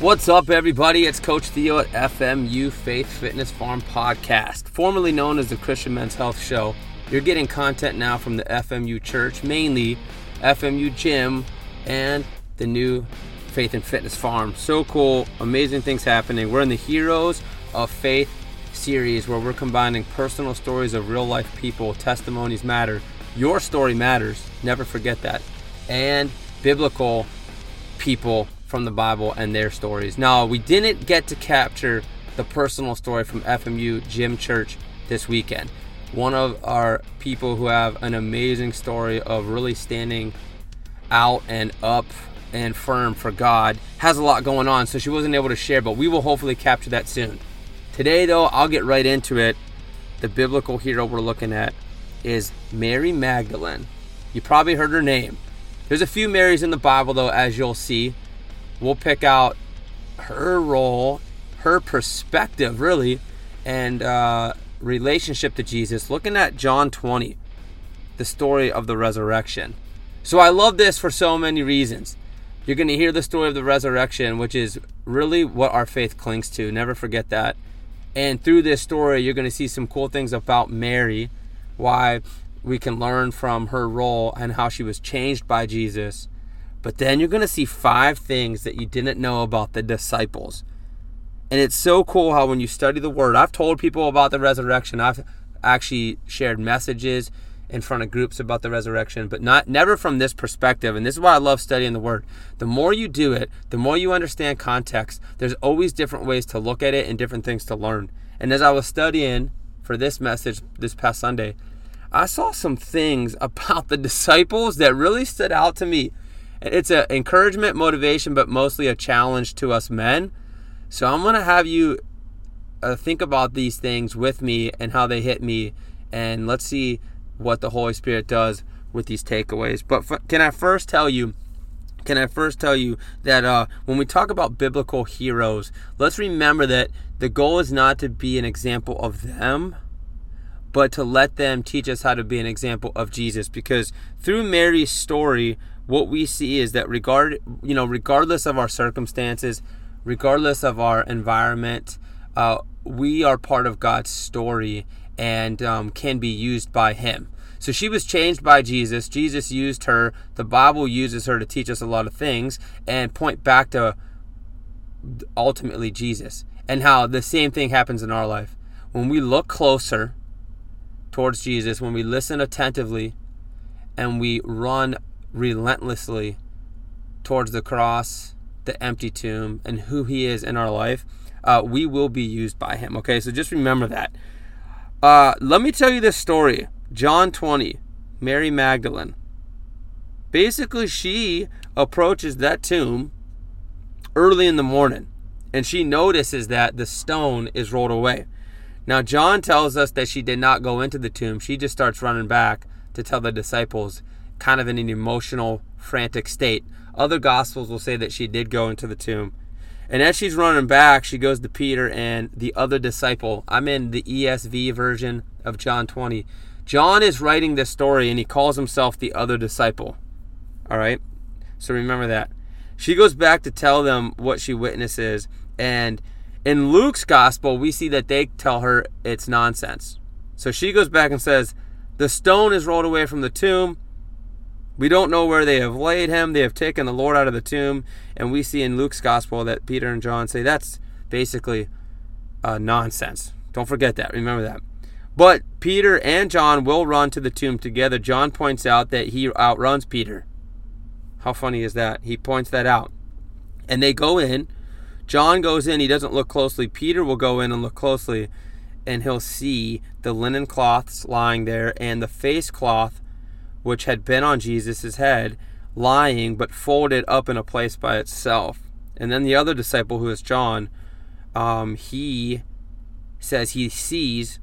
What's up, everybody? It's Coach Theo at FMU Faith Fitness Farm Podcast, formerly known as the Christian Men's Health Show. You're getting content now from the FMU Church, mainly FMU Gym and the new Faith and Fitness Farm. So cool, amazing things happening. We're in the Heroes of Faith series where we're combining personal stories of real life people. Testimonies matter. Your story matters. Never forget that. And biblical people from the Bible and their stories. Now, we didn't get to capture the personal story from FMU Gym Church this weekend. One of our people who have an amazing story of really standing out and up and firm for God has a lot going on, so she wasn't able to share, but we will hopefully capture that soon. Today, though, I'll get right into it. The biblical hero we're looking at is Mary Magdalene. You probably heard her name. There's a few Marys in the Bible, though, as you'll see we'll pick out her role, her perspective, really, and uh, relationship to Jesus, looking at John 20, the story of the resurrection. So I love this for so many reasons. You're going to hear the story of the resurrection, which is really what our faith clings to. Never forget that. And through this story, you're going to see some cool things about Mary, why we can learn from her role and how she was changed by Jesus but then you're going to see five things that you didn't know about the disciples. And it's so cool how when you study the word, I've told people about the resurrection. I've actually shared messages in front of groups about the resurrection, but not never from this perspective. And this is why I love studying the word. The more you do it, the more you understand context. There's always different ways to look at it and different things to learn. And as I was studying for this message this past Sunday, I saw some things about the disciples that really stood out to me it's an encouragement, motivation, but mostly a challenge to us men. So I'm going to have you uh, think about these things with me and how they hit me, and let's see what the Holy Spirit does with these takeaways. But f- can I first tell you? Can I first tell you that uh, when we talk about biblical heroes, let's remember that the goal is not to be an example of them, but to let them teach us how to be an example of Jesus. Because through Mary's story, what we see is that regard you know regardless of our circumstances regardless of our environment uh, we are part of god's story and um, can be used by him. So she was changed by jesus. Jesus used her. The bible uses her to teach us a lot of things and point back to ultimately jesus and how the same thing happens in our life. When we look closer towards jesus when we listen attentively and we run relentlessly towards the cross, the empty tomb, and who He is in our life, uh, we will be used by Him. Okay, so just remember that. Uh, let me tell you this story John 20, Mary Magdalene. Basically, she approaches that tomb early in the morning and she notices that the stone is rolled away. Now, John tells us that she did not go into the tomb, she just starts running back to tell the disciples kind of in an emotional, frantic state. Other gospels will say that she did go into the tomb. And as she's running back, she goes to Peter and the other disciple. I'm in the ESV version of John 20. John is writing this story and he calls himself the other disciple. All right? So remember that. She goes back to tell them what she witnesses. And in Luke's gospel, we see that they tell her it's nonsense. So she goes back and says, The stone is rolled away from the tomb we don't know where they have laid him. They have taken the Lord out of the tomb. And we see in Luke's gospel that Peter and John say that's basically uh, nonsense. Don't forget that. Remember that. But Peter and John will run to the tomb together. John points out that he outruns Peter. How funny is that? He points that out. And they go in. John goes in. He doesn't look closely. Peter will go in and look closely. And he'll see the linen cloths lying there and the face cloth which had been on Jesus' head, lying but folded up in a place by itself. And then the other disciple, who is John, um, he says he sees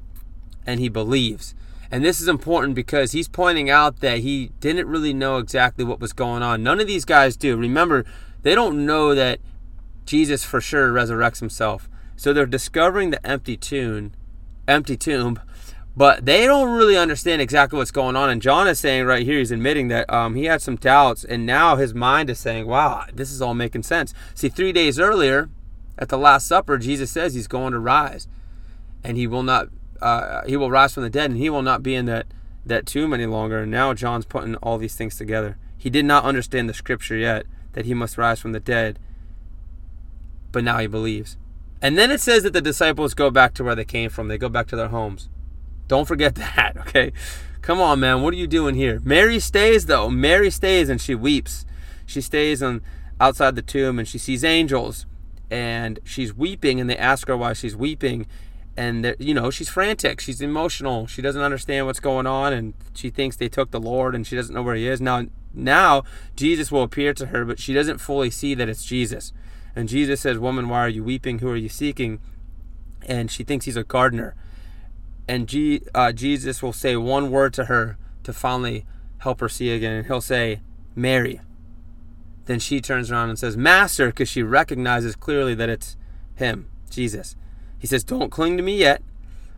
and he believes. And this is important because he's pointing out that he didn't really know exactly what was going on. None of these guys do. Remember, they don't know that Jesus for sure resurrects himself. So they're discovering the empty tomb, empty tomb, But they don't really understand exactly what's going on. And John is saying right here, he's admitting that um, he had some doubts, and now his mind is saying, wow, this is all making sense. See, three days earlier, at the Last Supper, Jesus says he's going to rise, and he will not, uh, he will rise from the dead, and he will not be in that that tomb any longer. And now John's putting all these things together. He did not understand the scripture yet that he must rise from the dead, but now he believes. And then it says that the disciples go back to where they came from. They go back to their homes. Don't forget that, okay? Come on, man. What are you doing here? Mary stays though. Mary stays and she weeps. She stays on outside the tomb and she sees angels and she's weeping and they ask her why she's weeping and you know she's frantic she's emotional she doesn't understand what's going on and she thinks they took the lord and she doesn't know where he is now now jesus will appear to her but she doesn't fully see that it's jesus and jesus says woman why are you weeping who are you seeking and she thinks he's a gardener and G, uh, jesus will say one word to her to finally help her see again and he'll say mary then she turns around and says master because she recognizes clearly that it's him jesus he says, Don't cling to me yet.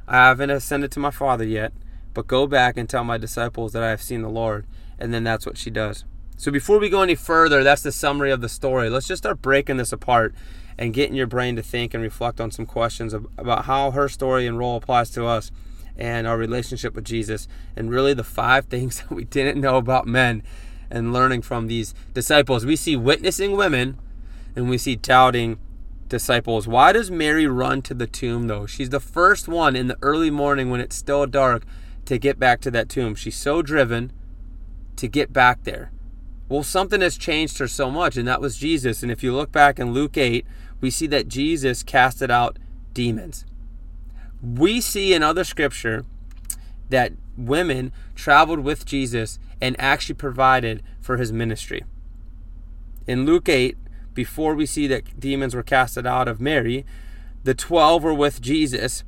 I haven't ascended to my Father yet, but go back and tell my disciples that I have seen the Lord. And then that's what she does. So before we go any further, that's the summary of the story. Let's just start breaking this apart and getting your brain to think and reflect on some questions about how her story and role applies to us and our relationship with Jesus, and really the five things that we didn't know about men and learning from these disciples. We see witnessing women and we see doubting disciples. Why does Mary run to the tomb though? She's the first one in the early morning when it's still dark to get back to that tomb. She's so driven to get back there. Well, something has changed her so much, and that was Jesus. And if you look back in Luke 8, we see that Jesus casted out demons. We see in other scripture that women traveled with Jesus and actually provided for his ministry. In Luke 8, before we see that demons were casted out of Mary, the 12 were with Jesus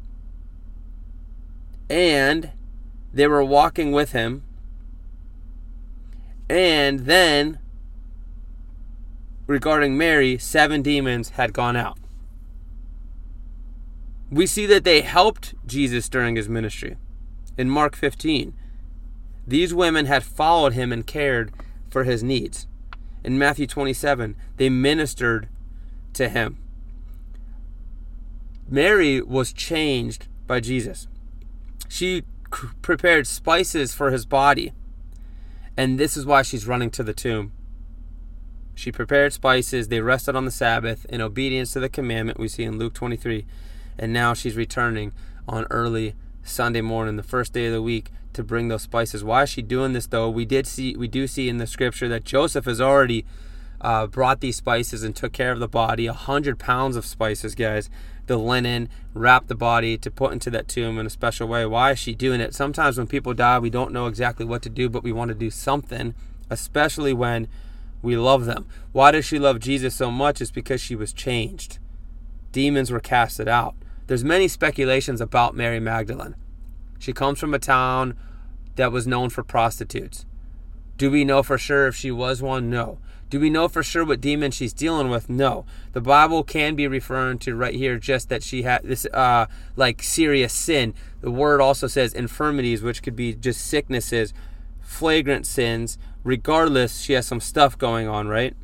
and they were walking with him. And then, regarding Mary, seven demons had gone out. We see that they helped Jesus during his ministry. In Mark 15, these women had followed him and cared for his needs in Matthew 27, they ministered to him. Mary was changed by Jesus. She prepared spices for his body. And this is why she's running to the tomb. She prepared spices. They rested on the Sabbath in obedience to the commandment we see in Luke 23. And now she's returning on early Sunday morning, the first day of the week, to bring those spices. Why is she doing this though? We did see we do see in the scripture that Joseph has already uh, brought these spices and took care of the body. A hundred pounds of spices, guys. The linen, wrap the body to put into that tomb in a special way. Why is she doing it? Sometimes when people die, we don't know exactly what to do, but we want to do something, especially when we love them. Why does she love Jesus so much? It's because she was changed. Demons were casted out. There's many speculations about Mary Magdalene. She comes from a town that was known for prostitutes. Do we know for sure if she was one? No. Do we know for sure what demon she's dealing with? No. The Bible can be referring to right here just that she had this uh like serious sin. The word also says infirmities, which could be just sicknesses, flagrant sins. Regardless, she has some stuff going on, right?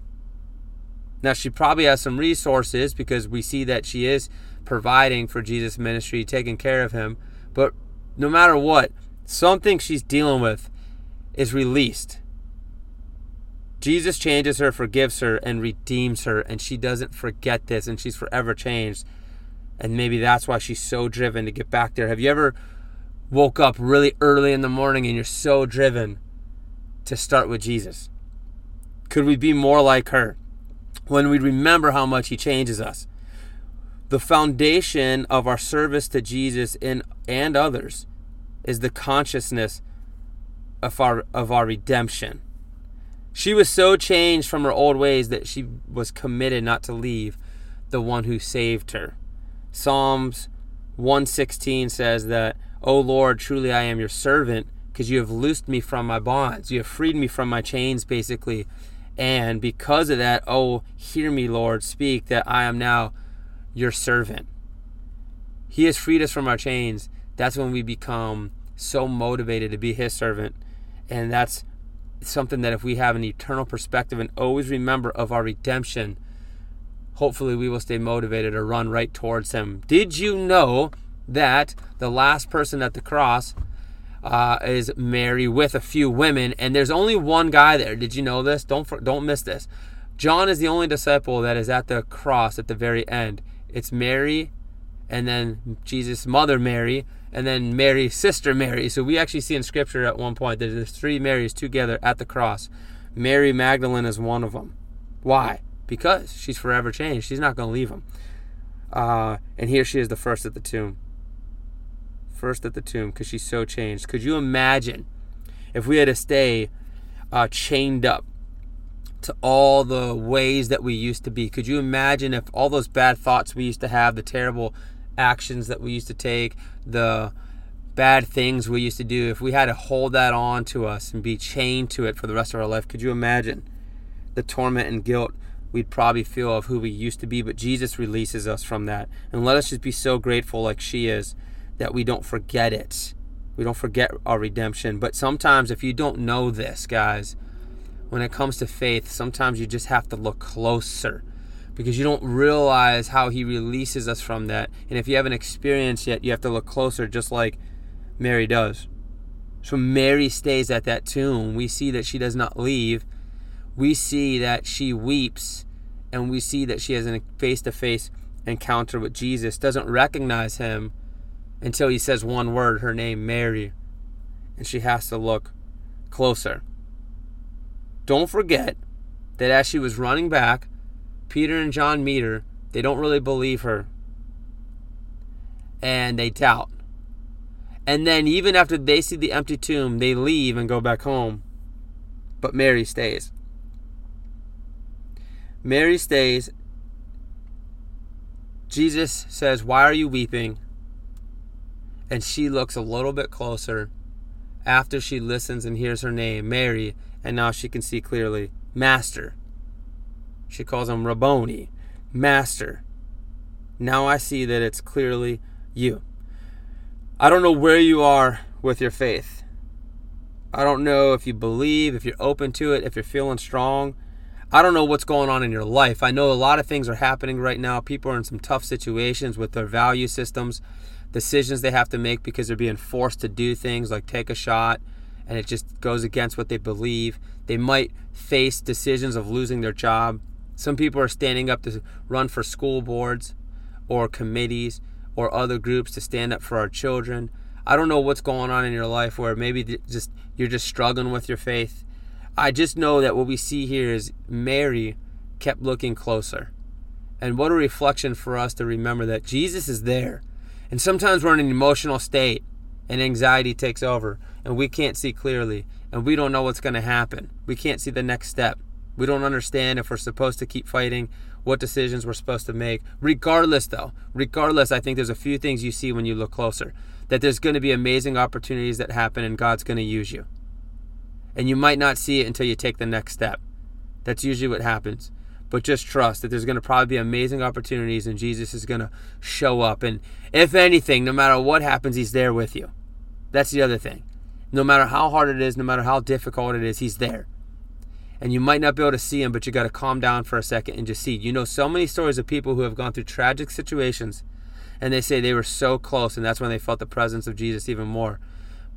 Now she probably has some resources because we see that she is providing for Jesus' ministry, taking care of him. But no matter what, something she's dealing with is released. Jesus changes her, forgives her, and redeems her, and she doesn't forget this, and she's forever changed. And maybe that's why she's so driven to get back there. Have you ever woke up really early in the morning and you're so driven to start with Jesus? Could we be more like her when we remember how much He changes us? The foundation of our service to Jesus and, and others is the consciousness of our, of our redemption. She was so changed from her old ways that she was committed not to leave the one who saved her. Psalms 116 says that, O Lord, truly I am your servant because you have loosed me from my bonds. You have freed me from my chains, basically. And because of that, oh, hear me, Lord, speak that I am now your servant. He has freed us from our chains. That's when we become so motivated to be his servant. And that's something that if we have an eternal perspective and always remember of our redemption, hopefully we will stay motivated to run right towards him. Did you know that the last person at the cross uh, is Mary with a few women, and there's only one guy there. Did you know this? Don't don't miss this. John is the only disciple that is at the cross at the very end. It's Mary, and then Jesus' mother Mary, and then Mary, sister Mary. So we actually see in Scripture at one point that there's three Marys together at the cross. Mary Magdalene is one of them. Why? Because she's forever changed. She's not going to leave him. Uh, and here she is, the first at the tomb first at the tomb because she's so changed. Could you imagine if we had to stay uh, chained up to all the ways that we used to be? Could you imagine if all those bad thoughts we used to have, the terrible actions that we used to take, the bad things we used to do, if we had to hold that on to us and be chained to it for the rest of our life, could you imagine the torment and guilt we'd probably feel of who we used to be? But Jesus releases us from that. And let us just be so grateful, like she is, that we don't forget it. We don't forget our redemption. But sometimes, if you don't know this, guys, when it comes to faith, sometimes you just have to look closer because you don't realize how He releases us from that. And if you haven't experienced yet, you have to look closer, just like Mary does. So Mary stays at that tomb. We see that she does not leave. We see that she weeps, and we see that she has a face to face encounter with Jesus, doesn't recognize him until he says one word, her name, Mary, and she has to look closer. Don't forget that as she was running back, Peter and John meet her. They don't really believe her. And they doubt. And then, even after they see the empty tomb, they leave and go back home. But Mary stays. Mary stays. Jesus says, Why are you weeping? and she looks a little bit closer after she listens and hears her name, Mary, and now she can see clearly, Master. She calls him Rabboni, Master. Now I see that it's clearly you. I don't know where you are with your faith. I don't know if you believe, if you're open to it, if you're feeling strong. I don't know what's going on in your life. I know a lot of things are happening right now. People are in some tough situations with their value systems decisions they have to make because they're being forced to do things like take a shot and it just goes against what they believe. They might face decisions of losing their job. Some people are standing up to run for school boards or committees or other groups to stand up for our children. I don't know what's going on in your life where maybe just you're just struggling with your faith. I just know that what we see here is Mary kept looking closer. And what a reflection for us to remember that Jesus is there. And sometimes we're in an emotional state and anxiety takes over and we can't see clearly and we don't know what's going to happen. We can't see the next step. We don't understand if we're supposed to keep fighting, what decisions we're supposed to make. Regardless, though, regardless, I think there's a few things you see when you look closer that there's going to be amazing opportunities that happen and God's going to use you. And you might not see it until you take the next step. That's usually what happens but just trust that there's going to probably be amazing opportunities and Jesus is going to show up. And if anything, no matter what happens, He's there with you. That's the other thing. No matter how hard it is, no matter how difficult it is, He's there. And you might not be able to see Him, but you got to calm down for a second and just see. You know, so many stories of people who have gone through tragic situations and they say they were so close and that's when they felt the presence of Jesus even more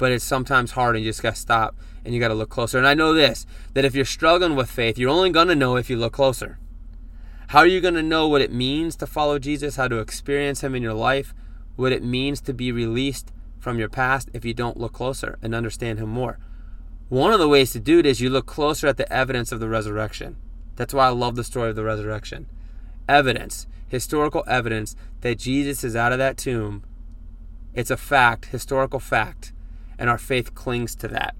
but it's sometimes hard and you just got to stop and you got to look closer. And I know this that if you're struggling with faith, you're only going to know if you look closer. How are you going to know what it means to follow Jesus, how to experience Him in your life, what it means to be released from your past if you don't look closer and understand Him more? One of the ways to do it is you look closer at the evidence of the resurrection. That's why I love the story of the resurrection. Evidence, historical evidence that Jesus is out of that tomb. It's a fact, historical fact and our faith clings to that.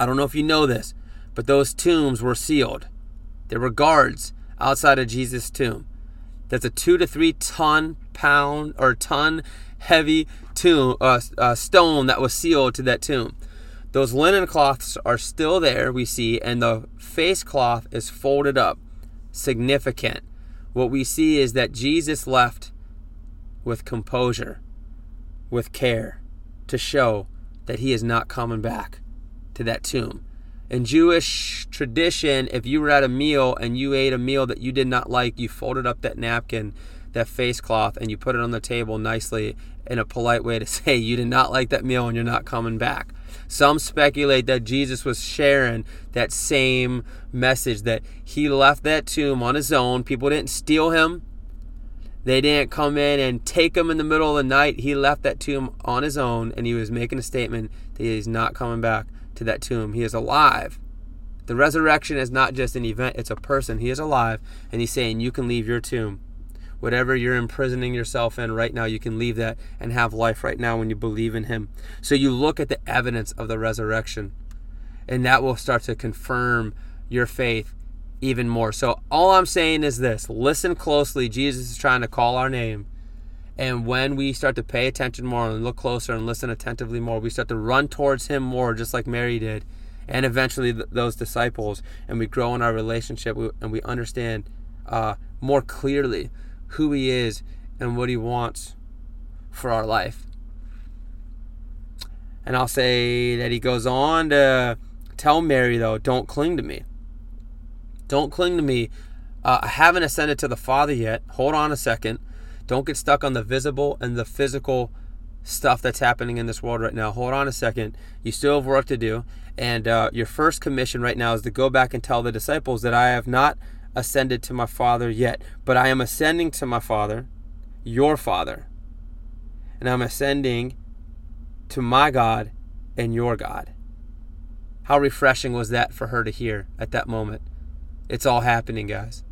I don't know if you know this, but those tombs were sealed. There were guards outside of Jesus' tomb. That's a two to three ton pound or ton heavy tomb uh, uh, stone that was sealed to that tomb. Those linen cloths are still there, we see, and the face cloth is folded up. Significant. What we see is that Jesus left with composure, with care, to show that he is not coming back to that tomb. In Jewish tradition, if you were at a meal and you ate a meal that you did not like, you folded up that napkin, that face cloth, and you put it on the table nicely in a polite way to say you did not like that meal and you're not coming back. Some speculate that Jesus was sharing that same message that he left that tomb on his own. People didn't steal him. They didn't come in and take him in the middle of the night. He left that tomb on his own and he was making a statement that he's not coming back to that tomb. He is alive. The resurrection is not just an event, it's a person. He is alive and he's saying, You can leave your tomb. Whatever you're imprisoning yourself in right now, you can leave that and have life right now when you believe in Him. So you look at the evidence of the resurrection, and that will start to confirm your faith even more. So all I'm saying is this listen closely. Jesus is trying to call our name. And when we start to pay attention more and look closer and listen attentively more, we start to run towards Him more, just like Mary did, and eventually th- those disciples. And we grow in our relationship and we understand uh, more clearly who He is and what He wants for our life. And I'll say that He goes on to tell Mary, though, don't cling to me. Don't cling to me. Uh, I haven't ascended to the Father yet. Hold on a second. Don't get stuck on the visible and the physical stuff that's happening in this world right now. Hold on a second. You still have work to do. And uh, your first commission right now is to go back and tell the disciples that I have not ascended to my Father yet, but I am ascending to my Father, your Father. And I'm ascending to my God and your God. How refreshing was that for her to hear at that moment? It's all happening, guys.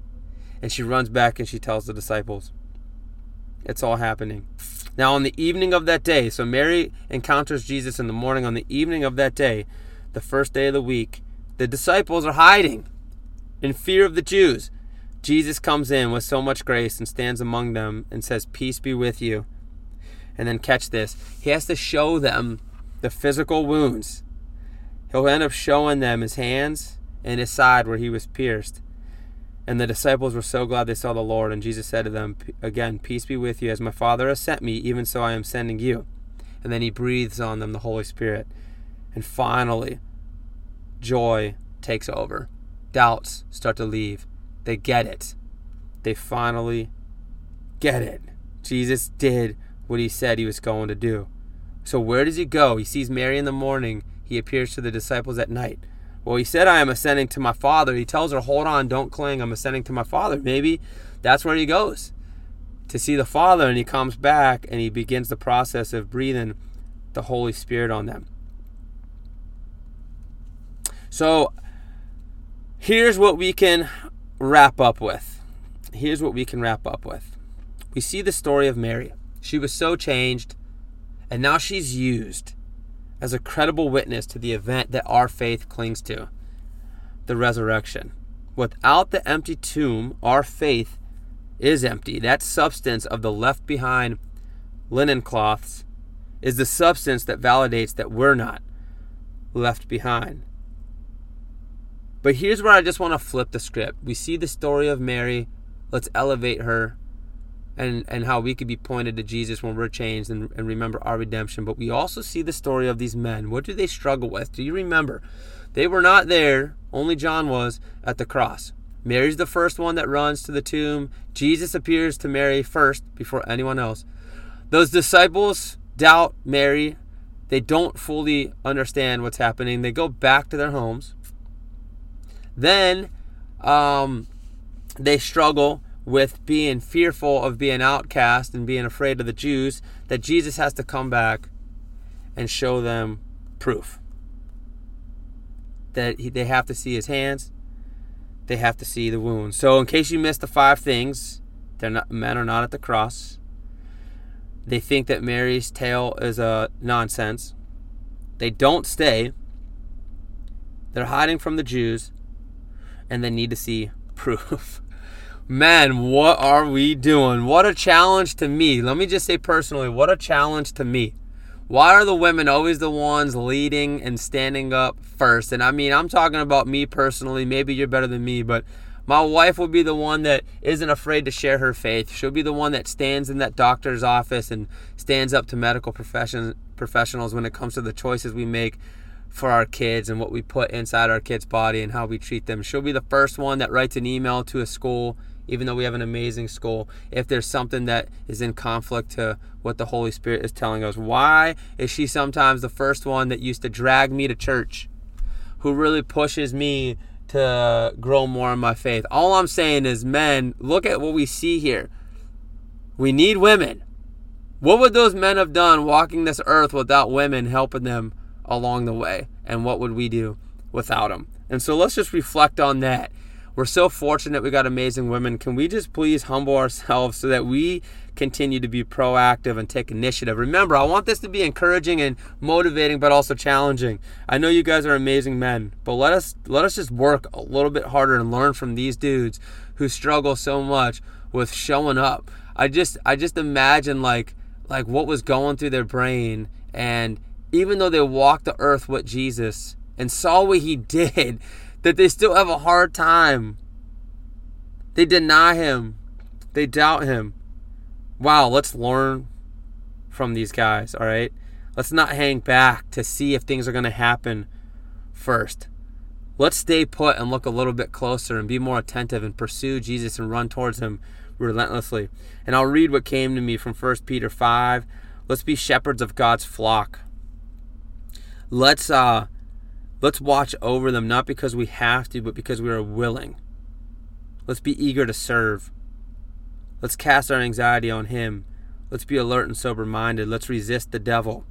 And she runs back and she tells the disciples, It's all happening. Now, on the evening of that day, so Mary encounters Jesus in the morning. On the evening of that day, the first day of the week, the disciples are hiding in fear of the Jews. Jesus comes in with so much grace and stands among them and says, Peace be with you. And then catch this. He has to show them the physical wounds. He'll end up showing them his hands and his side where he was pierced. And the disciples were so glad they saw the Lord. And Jesus said to them, Again, peace be with you. As my Father has sent me, even so I am sending you. And then he breathes on them the Holy Spirit. And finally, joy takes over doubts start to leave. They get it. They finally get it. Jesus did what he said he was going to do. So, where does he go? He sees Mary in the morning. He appears to the disciples at night. Well, he said, I am ascending to my Father. He tells her, Hold on, don't cling. I'm ascending to my Father. Maybe that's where he goes to see the Father. And he comes back and he begins the process of breathing the Holy Spirit on them. So, here's what we can wrap up with. Here's what we can wrap up with. We see the story of Mary. She was so changed, and now she's used as a credible witness to the event that our faith clings to the resurrection. Without the empty tomb, our faith is empty. That substance of the left behind linen cloths is the substance that validates that we're not left behind. But here's where I just want to flip the script. We see the story of Mary. Let's elevate her and, and how we could be pointed to Jesus when we're changed and, and remember our redemption. But we also see the story of these men. What do they struggle with? Do you remember? They were not there, only John was, at the cross. Mary's the first one that runs to the tomb. Jesus appears to Mary first before anyone else. Those disciples doubt Mary. They don't fully understand what's happening. They go back to their homes. Then um, they struggle with being fearful of being outcast and being afraid of the Jews, that Jesus has to come back and show them proof. That he, they have to see his hands, they have to see the wounds. So, in case you missed the five things, they're not, men are not at the cross. They think that Mary's tale is a nonsense. They don't stay. They're hiding from the Jews and then need to see proof. Man, what are we doing? What a challenge to me. Let me just say personally, what a challenge to me. Why are the women always the ones leading and standing up first? And I mean, I'm talking about me personally. Maybe you're better than me, but my wife will be the one that isn't afraid to share her faith. She'll be the one that stands in that doctor's office and stands up to medical profession, professionals when it comes to the choices we make for our kids and what we put inside our kids' body and how we treat them. She'll be the first one that writes an email to a school, even though we have an amazing school, if there's something that is in conflict to what the Holy Spirit is telling us. Why is she sometimes the first one that used to drag me to church, who really pushes me to grow more in my faith? All I'm saying is, men, look at what we see here. We need women. What would those men have done walking this earth without women helping them along the way? And what would we do without them? And so let's just reflect on that. We're so fortunate we got amazing women. Can we just please humble ourselves so that we continue to be proactive and take initiative? Remember, I want this to be encouraging and motivating but also challenging. I know you guys are amazing men, but let us let us just work a little bit harder and learn from these dudes who struggle so much with showing up. I just I just imagine like like what was going through their brain and even though they walked the earth with Jesus and saw what he did that they still have a hard time they deny him they doubt him wow let's learn from these guys all right let's not hang back to see if things are going to happen first let's stay put and look a little bit closer and be more attentive and pursue Jesus and run towards him relentlessly. And I'll read what came to me from 1 Peter 5. Let's be shepherds of God's flock. Let's uh let's watch over them not because we have to, but because we are willing. Let's be eager to serve. Let's cast our anxiety on him. Let's be alert and sober minded. Let's resist the devil.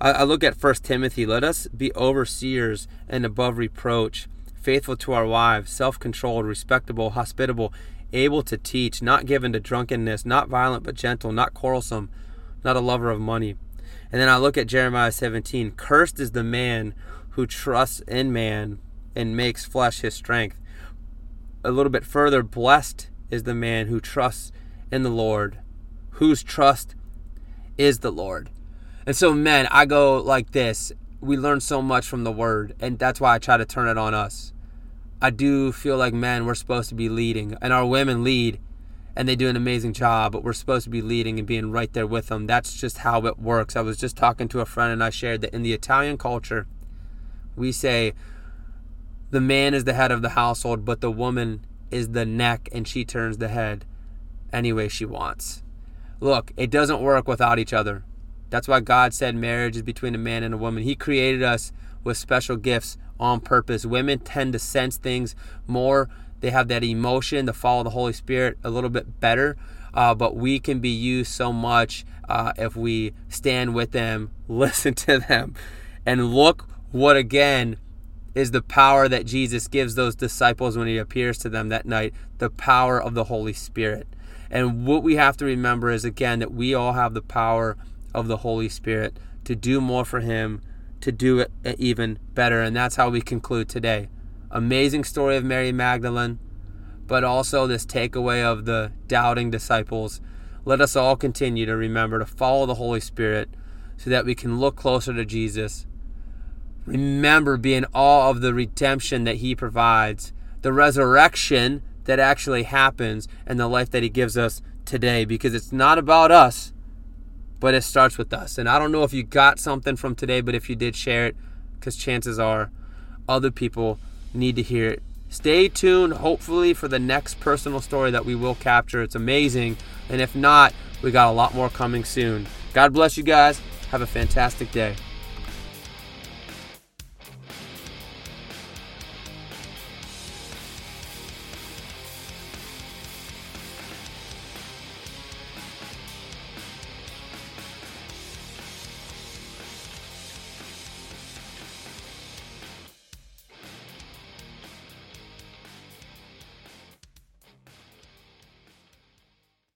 I, I look at First Timothy. Let us be overseers and above reproach, faithful to our wives, self controlled, respectable, hospitable, able to teach, not given to drunkenness, not violent but gentle, not quarrelsome, not a lover of money. And then I look at Jeremiah 17 Cursed is the man who trusts in man and makes flesh his strength. A little bit further, blessed is the man who trusts in the Lord, whose trust is the Lord. And so, men, I go like this. We learn so much from the word, and that's why I try to turn it on us. I do feel like men we're supposed to be leading, and our women lead, and they do an amazing job. But we're supposed to be leading and being right there with them. That's just how it works. I was just talking to a friend, and I shared that in the Italian culture, we say the man is the head of the household, but the woman is the neck, and she turns the head any way she wants. Look, it doesn't work without each other. That's why God said marriage is between a man and a woman. He created us with special gifts on purpose. Women tend to sense things more. They have that emotion to follow the Holy Spirit a little bit better. Uh, but we can be used so much uh, if we stand with them, listen to them, and look what again is the power that Jesus gives those disciples when he appears to them that night the power of the Holy Spirit. And what we have to remember is again that we all have the power of the Holy Spirit to do more for him to do it even better. And that's how we conclude today. Amazing story of Mary Magdalene, but also this takeaway of the doubting disciples. Let us all continue to remember to follow the Holy Spirit so that we can look closer to Jesus. Remember, be in awe of the redemption that He provides, the resurrection that actually happens, and the life that He gives us today, because it's not about us but it starts with us. And I don't know if you got something from today, but if you did, share it because chances are other people need to hear it. Stay tuned, hopefully, for the next personal story that we will capture. It's amazing. And if not, we got a lot more coming soon. God bless you guys. Have a fantastic day.